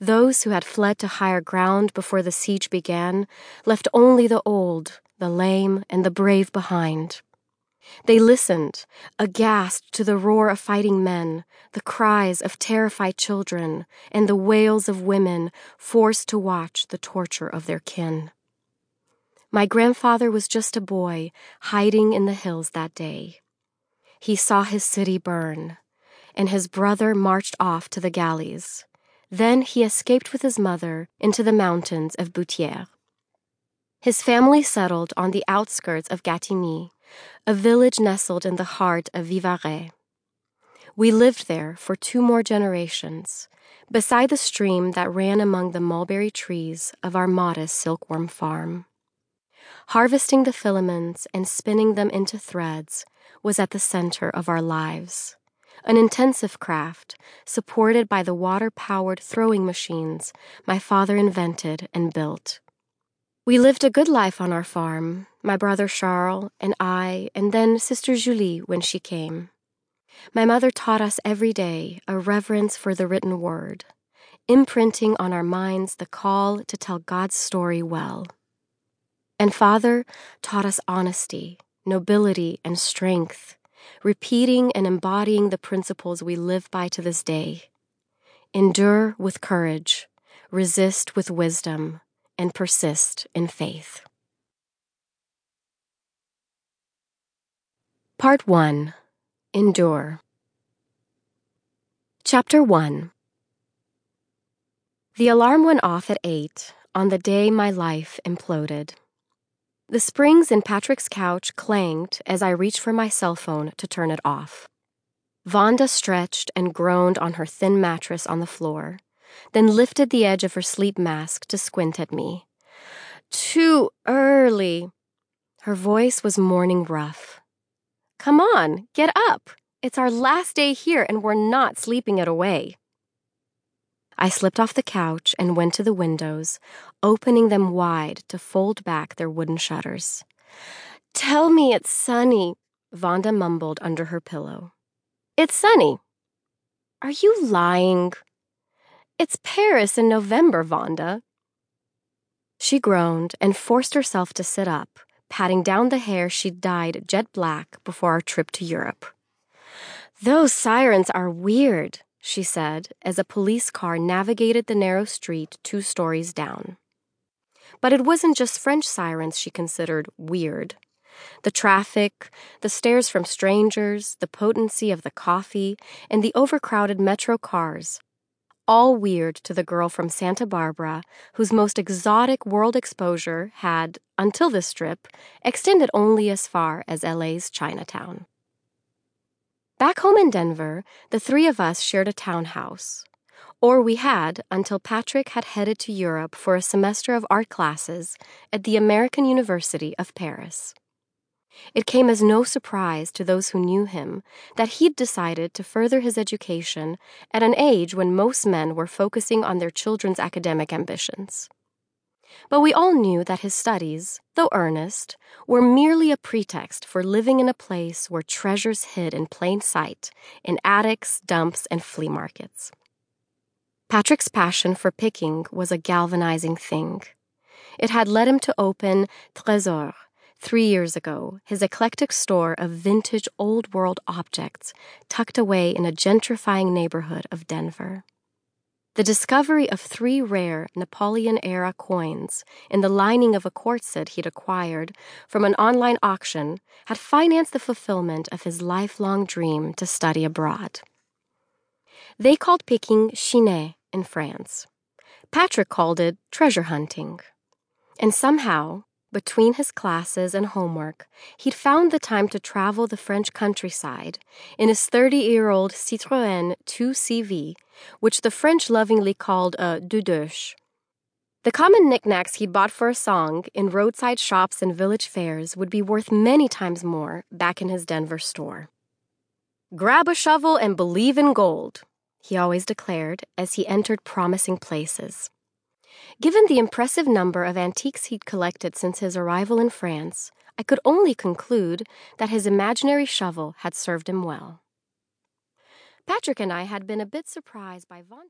Those who had fled to higher ground before the siege began left only the old, the lame, and the brave behind. They listened, aghast to the roar of fighting men, the cries of terrified children, and the wails of women forced to watch the torture of their kin. My grandfather was just a boy hiding in the hills that day. He saw his city burn, and his brother marched off to the galleys. Then he escaped with his mother into the mountains of Boutière. His family settled on the outskirts of Gatigny a village nestled in the heart of Vivarais. We lived there for two more generations, beside the stream that ran among the mulberry trees of our modest silkworm farm. Harvesting the filaments and spinning them into threads was at the center of our lives, an intensive craft supported by the water powered throwing machines my father invented and built. We lived a good life on our farm, my brother Charles and I, and then Sister Julie when she came. My mother taught us every day a reverence for the written word, imprinting on our minds the call to tell God's story well. And Father taught us honesty, nobility, and strength, repeating and embodying the principles we live by to this day. Endure with courage, resist with wisdom and persist in faith. Part 1 Endure. Chapter 1 The alarm went off at 8 on the day my life imploded. The springs in Patrick's couch clanged as I reached for my cell phone to turn it off. Vonda stretched and groaned on her thin mattress on the floor then lifted the edge of her sleep mask to squint at me. Too early. Her voice was morning rough. Come on, get up. It's our last day here and we're not sleeping it away. I slipped off the couch and went to the windows, opening them wide to fold back their wooden shutters. Tell me it's sunny, Vonda mumbled under her pillow. It's sunny. Are you lying? It's Paris in November, Vonda. She groaned and forced herself to sit up, patting down the hair she'd dyed jet black before our trip to Europe. Those sirens are weird, she said as a police car navigated the narrow street two stories down. But it wasn't just French sirens she considered weird. The traffic, the stares from strangers, the potency of the coffee, and the overcrowded metro cars all weird to the girl from Santa Barbara, whose most exotic world exposure had, until this trip, extended only as far as LA's Chinatown. Back home in Denver, the three of us shared a townhouse. Or we had until Patrick had headed to Europe for a semester of art classes at the American University of Paris. It came as no surprise to those who knew him that he'd decided to further his education at an age when most men were focusing on their children's academic ambitions. But we all knew that his studies, though earnest, were merely a pretext for living in a place where treasures hid in plain sight in attics, dumps, and flea markets. Patrick's passion for picking was a galvanizing thing. It had led him to open Trésor, Three years ago, his eclectic store of vintage old world objects tucked away in a gentrifying neighborhood of Denver. The discovery of three rare Napoleon era coins in the lining of a corset he'd acquired from an online auction had financed the fulfillment of his lifelong dream to study abroad. They called picking chiner in France. Patrick called it treasure hunting. And somehow, between his classes and homework, he'd found the time to travel the French countryside in his 30 year old Citroën 2CV, which the French lovingly called a deudeuche. The common knickknacks he'd bought for a song in roadside shops and village fairs would be worth many times more back in his Denver store. Grab a shovel and believe in gold, he always declared as he entered promising places. Given the impressive number of antiques he'd collected since his arrival in France, I could only conclude that his imaginary shovel had served him well. Patrick and I had been a bit surprised by Von.